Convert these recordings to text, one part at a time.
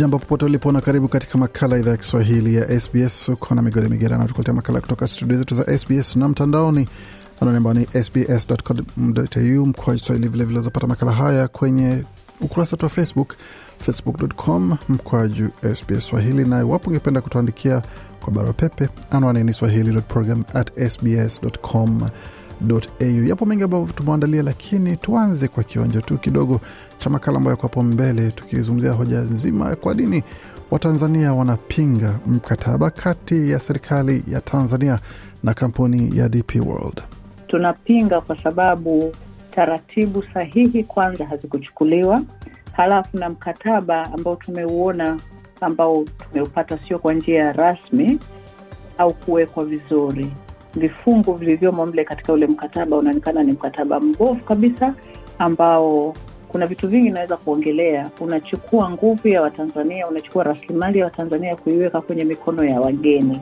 Jambo popote ulipo na karibu katika makala idhaa ya Kiswahili ya SBS. Uko na migode migerano, tukuletea makala kutoka studio zetu za SBS na mtandaoni anwani ambao ni sbs.com.au mkoa Kiswahili. Vilevile wazapata makala haya kwenye ukurasa wetu wa Facebook, facebook.com mkwaju SBS Swahili, na iwapo ungependa kutuandikia kwa barua pepe, anwani ni swahili.program@sbs.com.au au. Yapo mengi ambayo tumeandalia, lakini tuanze kwa kionjo tu kidogo cha makala ambayo yako mbele, tukizungumzia hoja nzima kwa nini Watanzania wanapinga mkataba kati ya serikali ya Tanzania na kampuni ya DP World. Tunapinga kwa sababu taratibu sahihi kwanza hazikuchukuliwa, halafu na mkataba ambao tumeuona ambao tumeupata sio kwa njia rasmi au kuwekwa vizuri. Vifungu vilivyomo mle katika ule mkataba unaonekana ni mkataba mbovu kabisa, ambao kuna vitu vingi inaweza kuongelea. Unachukua nguvu ya Watanzania, unachukua rasilimali ya Watanzania kuiweka kwenye mikono ya wageni.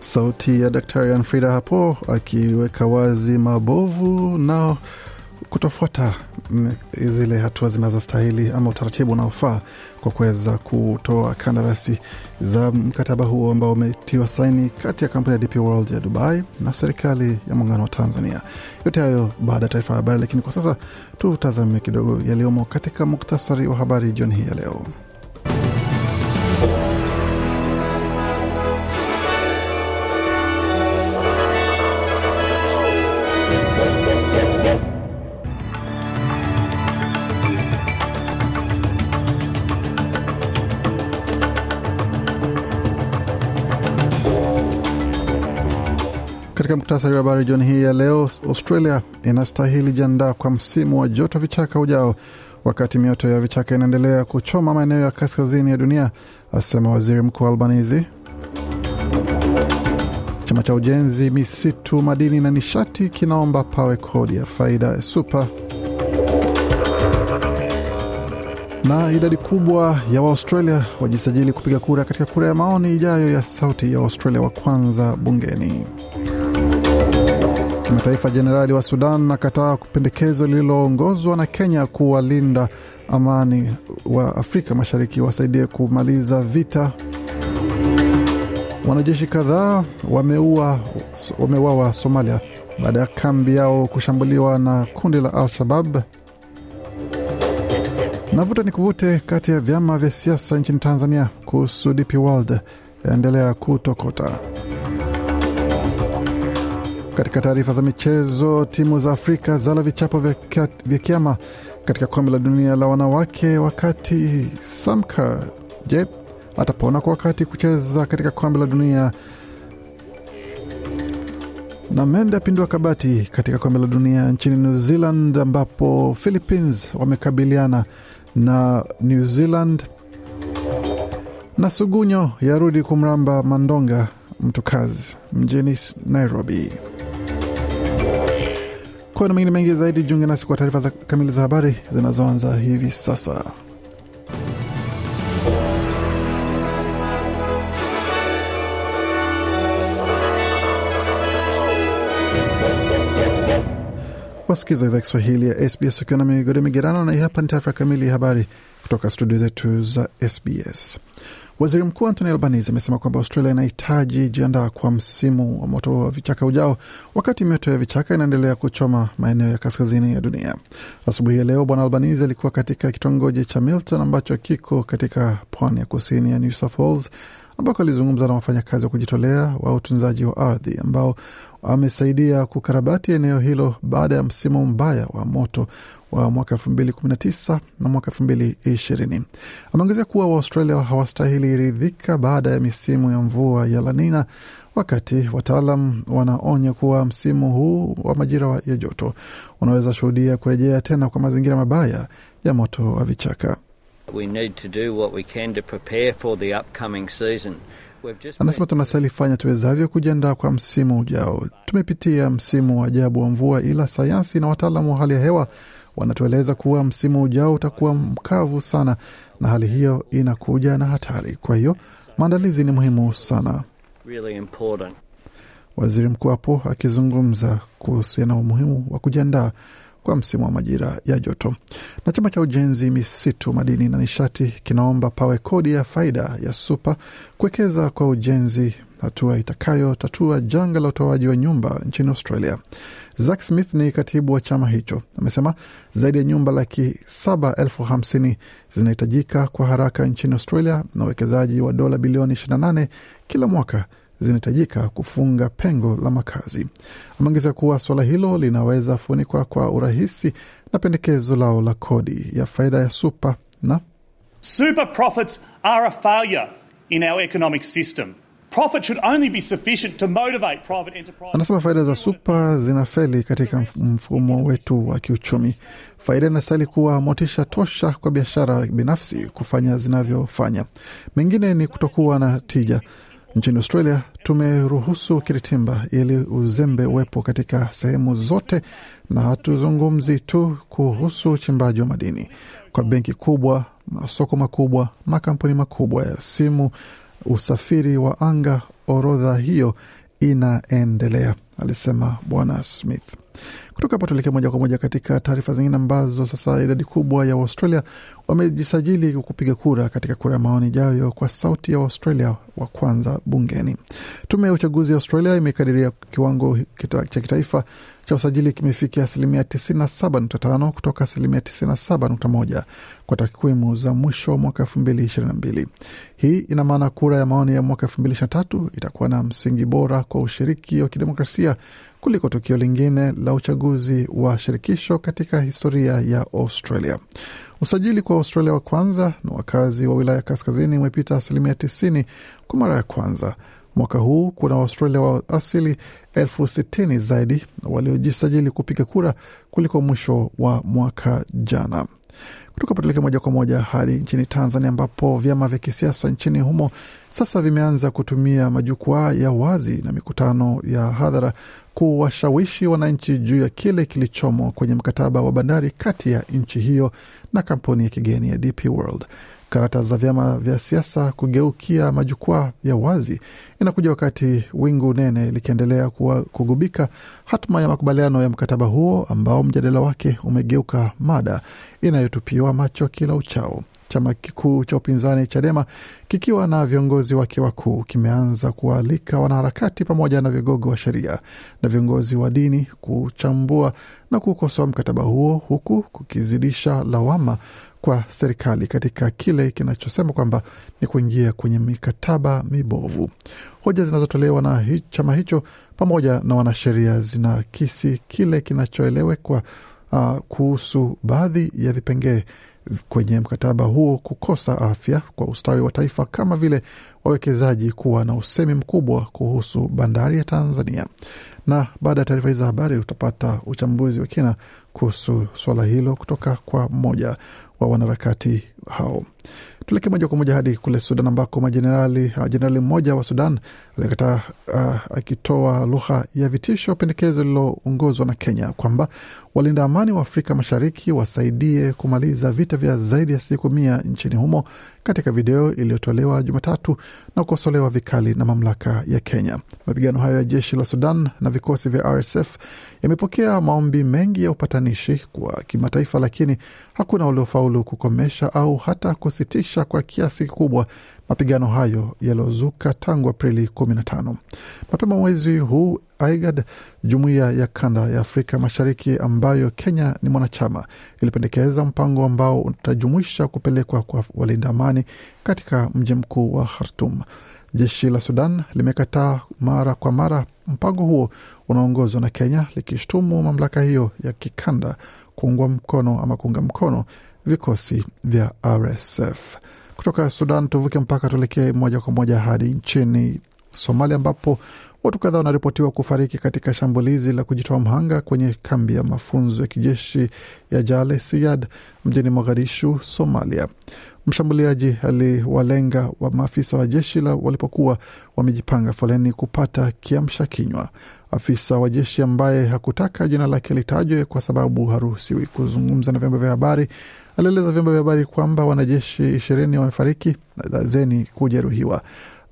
Sauti ya Daktari Anfrida hapo akiweka wazi mabovu na kutofuata zile hatua zinazostahili ama utaratibu unaofaa kwa kuweza kutoa kandarasi za mkataba huo ambao umetiwa saini kati ya kampuni ya DP World ya Dubai na serikali ya muungano wa Tanzania. Yote hayo baada ya taarifa ya habari, lakini kwa sasa tutazame kidogo yaliyomo katika muktasari wa habari jioni hii ya leo. Katika muktasari wa habari jioni hii ya leo, Australia inastahili jiandaa kwa msimu wa joto vichaka ujao, wakati mioto ya vichaka inaendelea kuchoma maeneo ya kaskazini ya dunia, asema waziri mkuu Albanizi. Chama cha ujenzi, misitu, madini na nishati kinaomba pawe kodi ya faida ya super na idadi kubwa ya Waaustralia wajisajili kupiga kura katika kura ya maoni ijayo ya sauti ya Waustralia wa kwanza bungeni. Kimataifa, jenerali wa Sudan akataa pendekezo lililoongozwa na Kenya kuwalinda amani wa Afrika Mashariki wasaidie kumaliza vita. Wanajeshi kadhaa wameuawa Somalia baada ya kambi yao kushambuliwa na kundi la Al-Shabab. Navuta ni kuvute kati ya vyama vya siasa nchini Tanzania kuhusu DP World yaendelea kutokota. Katika taarifa za michezo, timu za Afrika zala vichapo vya kiama katika kombe la dunia la wanawake, wakati Samka je atapona kwa wakati kucheza katika kombe la dunia, na Mende apindua kabati katika kombe la dunia nchini New Zealand, ambapo Philippines wamekabiliana na New Zealand, na Sugunyo yarudi kumramba Mandonga mtu kazi mjini Nairobi. Kwa na mengine mengi zaidi, jiunge nasi kwa taarifa za kamili za habari zinazoanza hivi sasa. Wasikiza idhaa Kiswahili ya SBS ukiwa na migode migerano, na hapa ni taarifa kamili ya habari kutoka studio zetu za SBS. Waziri Mkuu Anthony Albanese amesema kwamba Australia inahitaji jiandaa kwa msimu wa moto wa vichaka ujao, wakati mioto ya vichaka inaendelea kuchoma maeneo ya kaskazini ya dunia. Asubuhi ya leo, Bwana Albanese alikuwa katika kitongoji cha Milton ambacho kiko katika pwani ya kusini ya New South Wales ambako alizungumza na wafanyakazi wa kujitolea wa utunzaji wa ardhi ambao amesaidia kukarabati eneo hilo baada ya msimu mbaya wa moto wa mwaka elfu mbili kumi na tisa na mwaka elfu mbili ishirini. Ameongezea kuwa Waaustralia hawastahili ridhika baada ya misimu ya mvua ya Lanina, wakati wataalam wanaonya kuwa msimu huu wa majira ya joto unaweza shuhudia kurejea tena kwa mazingira mabaya ya moto wa vichaka. We need to do what we can to prepare for the upcoming season. Anasema tunastahili fanya tuwezavyo kujiandaa kwa msimu ujao. Tumepitia msimu wa ajabu wa mvua, ila sayansi na wataalamu wa hali ya hewa wanatueleza kuwa msimu ujao utakuwa mkavu sana, na hali hiyo inakuja na hatari. Kwa hiyo maandalizi ni muhimu sana. really. Waziri mkuu hapo akizungumza kuhusiana na umuhimu wa kujiandaa kwa msimu wa majira ya joto. Na chama cha ujenzi, misitu, madini na nishati kinaomba pawe kodi ya faida ya super kuwekeza kwa ujenzi, hatua itakayotatua janga la utoaji wa nyumba nchini Australia. Zack Smith ni katibu wa chama hicho, amesema zaidi ya nyumba laki saba elfu hamsini zinahitajika kwa haraka nchini Australia na uwekezaji wa dola bilioni 28 kila mwaka zinahitajika kufunga pengo la makazi. Ameongeza kuwa suala hilo linaweza funikwa kwa urahisi na pendekezo lao la kodi ya faida ya supa na Super profits are a failure in our economic system. Profit should only be sufficient to motivate private enterprise. Anasema faida za supa zinafeli katika mfumo wetu wa kiuchumi. Faida inastahili kuwa motisha tosha kwa biashara binafsi kufanya zinavyofanya. Mengine ni kutokuwa na tija. Nchini Australia tumeruhusu kiritimba ili uzembe uwepo katika sehemu zote, na hatuzungumzi tu kuhusu uchimbaji wa madini. Kwa benki kubwa, masoko makubwa, makampuni makubwa ya simu, usafiri wa anga, orodha hiyo inaendelea, alisema Bwana Smith. Kutoka hapo tuelekea moja kwa moja katika taarifa zingine ambazo sasa idadi kubwa ya Waustralia wamejisajili kupiga kura katika kura ya maoni ijayo kwa sauti ya Waustralia wa kwanza bungeni. Tume ya uchaguzi ya Australia imekadiria kiwango kita, cha kitaifa cha usajili kimefikia asilimia 97.5 kutoka asilimia 97.1 kwa takwimu za mwisho wa mwaka 2022. Hii ina maana kura ya maoni ya mwaka 2023 itakuwa na msingi bora kwa ushiriki wa kidemokrasia kuliko tukio lingine la uchaguzi wa shirikisho katika historia ya Australia. Usajili kwa Australia wa kwanza na wakazi wa wilaya kaskazini umepita asilimia 90 kwa mara ya kwanza. Mwaka huu kuna Waustralia wa asili elfu sitini zaidi waliojisajili kupiga kura kuliko mwisho wa mwaka jana. Kutoka patuleke moja kwa moja hadi nchini Tanzania, ambapo vyama vya kisiasa nchini humo sasa vimeanza kutumia majukwaa ya wazi na mikutano ya hadhara kuwashawishi wananchi juu ya kile kilichomo kwenye mkataba wa bandari kati ya nchi hiyo na kampuni ya kigeni ya DP World. Karata za vyama vya siasa kugeukia majukwaa ya wazi inakuja wakati wingu nene likiendelea kugubika hatma ya makubaliano ya mkataba huo ambao mjadala wake umegeuka mada inayotupiwa macho kila uchao. Chama kikuu cha upinzani Chadema kikiwa na viongozi wake wakuu kimeanza kuwaalika wanaharakati pamoja na vigogo wa sheria na viongozi wa dini kuchambua na kukosoa mkataba huo huku kukizidisha lawama kwa serikali katika kile kinachosema kwamba ni kuingia kwenye mikataba mibovu. Hoja zinazotolewa na chama hicho pamoja na wanasheria zinakisi kile kinachoelewekwa uh, kuhusu baadhi ya vipengee kwenye mkataba huo kukosa afya kwa ustawi wa taifa kama vile wawekezaji kuwa na usemi mkubwa kuhusu bandari ya Tanzania. Na baada ya taarifa hizi za habari utapata uchambuzi wa kina kuhusu suala hilo kutoka kwa mmoja wa wanaharakati hao. Tuelekee moja kwa moja hadi kule Sudan ambako majenerali jenerali mmoja wa Sudan alikataa uh, akitoa lugha ya vitisho pendekezo lililoongozwa na Kenya kwamba walinda amani wa Afrika Mashariki wasaidie kumaliza vita vya zaidi ya siku mia nchini humo, katika video iliyotolewa Jumatatu na kukosolewa vikali na mamlaka ya Kenya. Mapigano hayo ya jeshi la Sudan na vikosi vya RSF yamepokea maombi mengi ya upatanishi kwa kimataifa, lakini hakuna waliofaulu kukomesha au hata kusitisha kwa kiasi kikubwa mapigano hayo yaliyozuka tangu Aprili 15. Mapema mwezi huu IGAD, jumuiya ya kanda ya Afrika Mashariki ambayo Kenya ni mwanachama, ilipendekeza mpango ambao utajumuisha kupelekwa kwa walinda amani katika mji mkuu wa Khartum. Jeshi la Sudan limekataa mara kwa mara mpango huo unaoongozwa na Kenya, likishtumu mamlaka hiyo ya kikanda kuungwa mkono ama kuunga mkono vikosi vya RSF. Kutoka Sudan tuvuke mpaka tuelekee moja kwa moja hadi nchini Somalia ambapo watu kadhaa wanaripotiwa kufariki katika shambulizi la kujitoa mhanga kwenye kambi ya mafunzo ya kijeshi ya Jale Siyad mjini Mogadishu, Somalia. Mshambuliaji aliwalenga wa maafisa wa jeshi la walipokuwa wamejipanga foleni kupata kiamsha kinywa. Afisa wa jeshi ambaye hakutaka jina lake litajwe kwa sababu haruhusiwi kuzungumza na vyombo vya habari alieleza vyombo vya habari kwamba wanajeshi ishirini wamefariki na dazeni kujeruhiwa.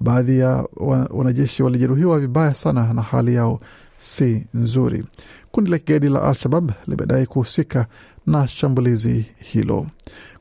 Baadhi ya wanajeshi walijeruhiwa vibaya sana na hali yao si nzuri. Kundi la kigaidi la Al-Shabab limedai kuhusika na shambulizi hilo.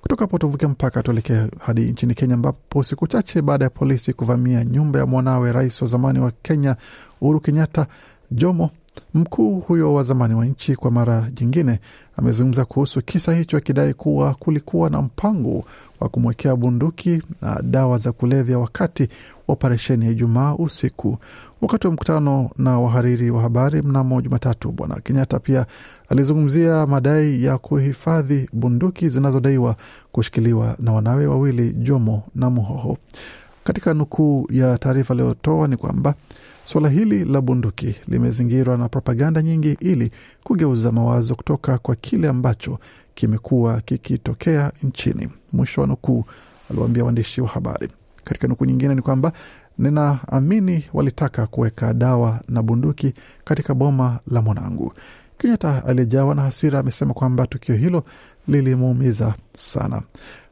Kutoka hapo tuvuke mpaka tuelekee hadi nchini Kenya, ambapo siku chache baada ya polisi kuvamia nyumba ya mwanawe rais wa zamani wa Kenya Uhuru Kenyatta, Jomo Mkuu huyo wa zamani wa nchi kwa mara jingine amezungumza kuhusu kisa hicho, akidai kuwa kulikuwa na mpango wa kumwekea bunduki na dawa za kulevya wakati wa operesheni ya Ijumaa usiku. Wakati wa mkutano na wahariri wa habari mnamo Jumatatu, Bwana Kenyatta pia alizungumzia madai ya kuhifadhi bunduki zinazodaiwa kushikiliwa na wanawe wawili Jomo na Muhoho. Katika nukuu ya taarifa aliyotoa ni kwamba suala hili la bunduki limezingirwa na propaganda nyingi ili kugeuza mawazo kutoka kwa kile ambacho kimekuwa kikitokea nchini. Mwisho wa nukuu, aliwaambia waandishi wa habari. Katika nukuu nyingine ni kwamba ninaamini walitaka kuweka dawa na bunduki katika boma la mwanangu. Kenyatta aliyejawa na hasira amesema kwamba tukio hilo lilimuumiza sana.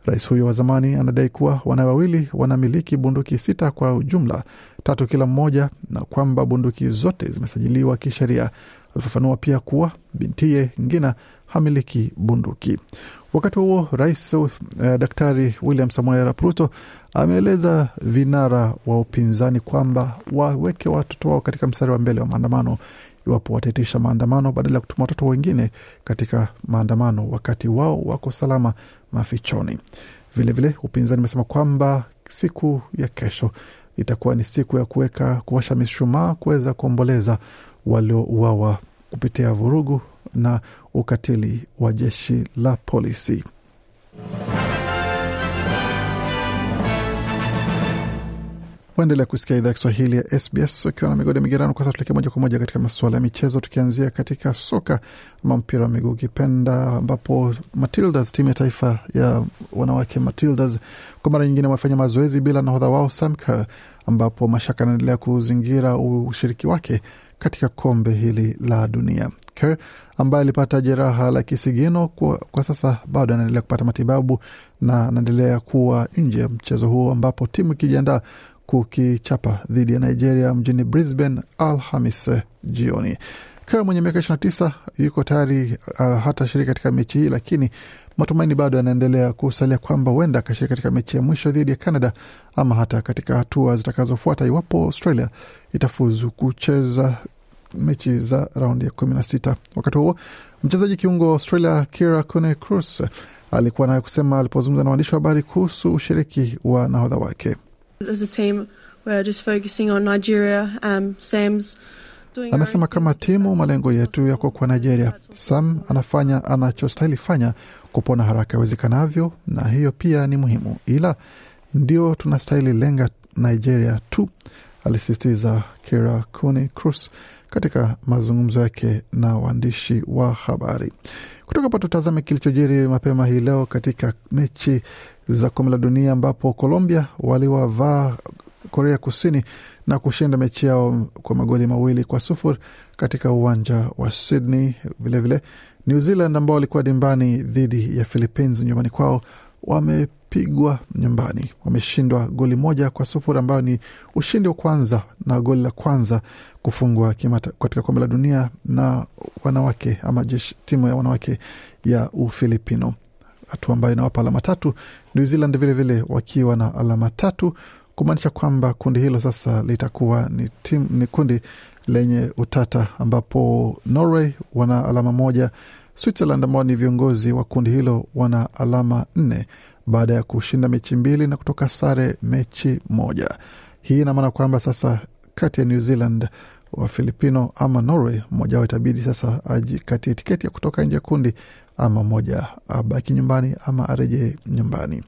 Rais huyo wa zamani anadai kuwa wanawe wawili wanamiliki bunduki sita kwa ujumla, tatu kila mmoja, na kwamba bunduki zote zimesajiliwa kisheria. Alifafanua pia kuwa bintiye Ngina hamiliki bunduki. Wakati huo rais uh, Daktari William Samoei Arap Ruto ameeleza vinara wa upinzani kwamba waweke watoto wao katika mstari wa mbele wa maandamano iwapo wataitisha maandamano badala ya kutuma watoto wengine katika maandamano wakati wao wako salama mafichoni. Vilevile vile, upinzani umesema kwamba siku ya kesho itakuwa ni siku ya kuweka kuwasha mishumaa kuweza kuomboleza waliouawa kupitia vurugu na ukatili wa jeshi la polisi. Waendelea kusikia idhaa Kiswahili ya SBS ukiwa na migodi migerano. Kwa sasa tuelekea moja kwa moja katika masuala ya michezo, tukianzia katika soka ama mpira wa miguu ukipenda, ambapo Matildas, timu ya taifa ya wanawake Matildas, kwa mara nyingine wamefanya mazoezi bila nahodha wao Sam Kerr, ambapo mashaka anaendelea kuzingira ushiriki wake katika kombe hili la dunia. Kerr ambaye alipata jeraha la kisigino kwa, kwa sasa bado anaendelea kupata matibabu na anaendelea kuwa nje ya mchezo huo, ambapo timu ikijiandaa kukichapa dhidi ya Nigeria mjini Brisbane Alhamis jioni. Kerr mwenye miaka 29 yuko tayari uh, hata shiriki katika mechi hii, lakini matumaini bado yanaendelea kusalia kwamba huenda akashiriki katika mechi ya mwisho dhidi ya Canada ama hata katika hatua zitakazofuata iwapo Australia itafuzu kucheza mechi za raundi ya kumi na sita. Wakati huo mchezaji kiungo wa Australia Kira Kone Cruz alikuwa naye kusema alipozungumza na waandishi wa habari kuhusu ushiriki wa nahodha wake. As a team, we're just focusing on Nigeria. Um, Sam's Anasema kama timu malengo yetu yako kwa Nigeria. Sam anafanya anachostahili fanya kupona haraka iwezekanavyo, na hiyo pia ni muhimu, ila ndio tunastahili lenga Nigeria tu, alisisitiza Kira Kuni Cruz katika mazungumzo yake na waandishi wa habari. Kutoka hapo tutazame kilichojiri mapema hii leo katika mechi za kombe la dunia ambapo Colombia waliwavaa Korea Kusini na kushinda mechi yao kwa magoli mawili kwa sufuri katika uwanja wa Sydney. Vilevile New Zealand ambao walikuwa dimbani dhidi ya Philippines nyumbani kwao wamepigwa nyumbani, wameshindwa goli moja kwa sufuri ambayo ni ushindi wa kwanza na goli la kwanza kufungwa kimata katika kombe la dunia na wanawake ama jeshi, timu ya wanawake ya Ufilipino, hatua ambayo inawapa alama tatu. New Zealand vilevile vile wakiwa na alama tatu kumaanisha kwamba kundi hilo sasa litakuwa ni, tim, ni kundi lenye utata ambapo Norway wana alama moja, Switzerland ambao ni viongozi wa kundi hilo wana alama nne baada ya kushinda mechi mbili na kutoka sare mechi moja. Hii ina maana kwamba sasa kati ya New Zealand wa Filipino ama Norway, mmoja wao itabidi sasa ajikatie tiketi ya kutoka nje ya kundi, ama mmoja abaki nyumbani ama arejee nyumbani.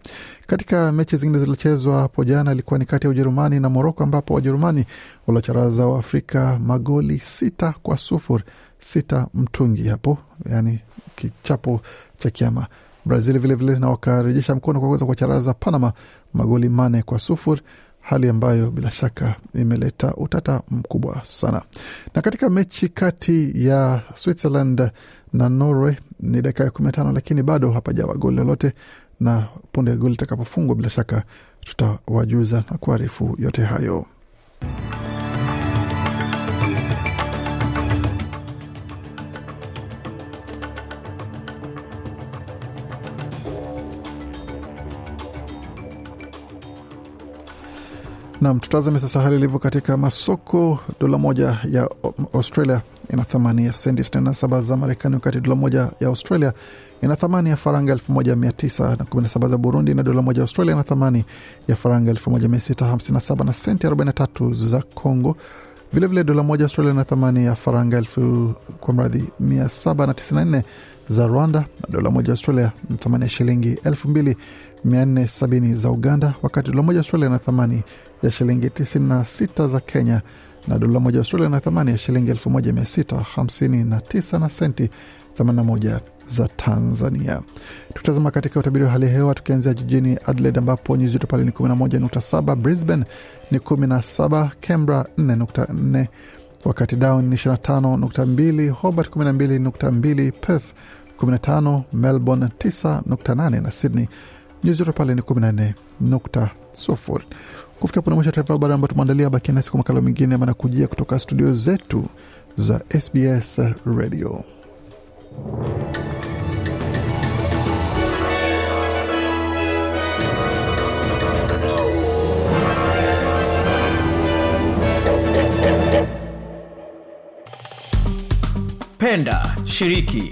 Katika mechi zingine zilizochezwa hapo jana, ilikuwa ni kati ya Ujerumani na Moroko, ambapo Wajerumani waliocharaza wa Afrika magoli sita kwa sufuri, sita mtungi hapo, yani kichapo cha kiama. Brazil vilevile na wakarejesha mkono kwa kuweza kuwacharaza Panama magoli mane kwa sufuri hali ambayo bila shaka imeleta utata mkubwa sana. Na katika mechi kati ya Switzerland na Norway ni dakika ya kumi na tano, lakini bado hapajawa goli lolote, na punde goli litakapofungwa bila shaka tutawajuza na kuarifu yote hayo. Nam, tutazame sasa hali ilivyo katika masoko. Dola moja ya Australia ina thamani ya senti 67 za Marekani, wakati dola moja ya Australia ina thamani ya faranga 1917 za Burundi, na dola moja ya Australia ina thamani ya faranga 1657 na senti 43 za Congo. Vilevile dola moja Australia ina thamani ya faranga elfu kwa mradhi 794 za Rwanda, na dola moja Australia na thamani ya shilingi 2470 za Uganda, wakati dola moja Australia na thamani ya shilingi 96 za Kenya, na dola moja Australia na thamani ya shilingi 1659 na senti 81 za Tanzania. Tukitazama katika utabiri wa hali ya hewa, tukianzia jijini Adelaide ambapo nyuzi joto pale ni 11.7, Brisbane ni 17, Canberra 4.4, wakati Darwin ni 25.2, Hobart 12.2, Perth 15, Melbourne 9.8 na Sydney nyuzi joto pale ni 14.0. Kufikia puna mwisho taarifa habari ambayo tumeandalia. Bakia nasi kwa makala mengine manakujia kutoka studio zetu za SBS Radio. Penda, shiriki,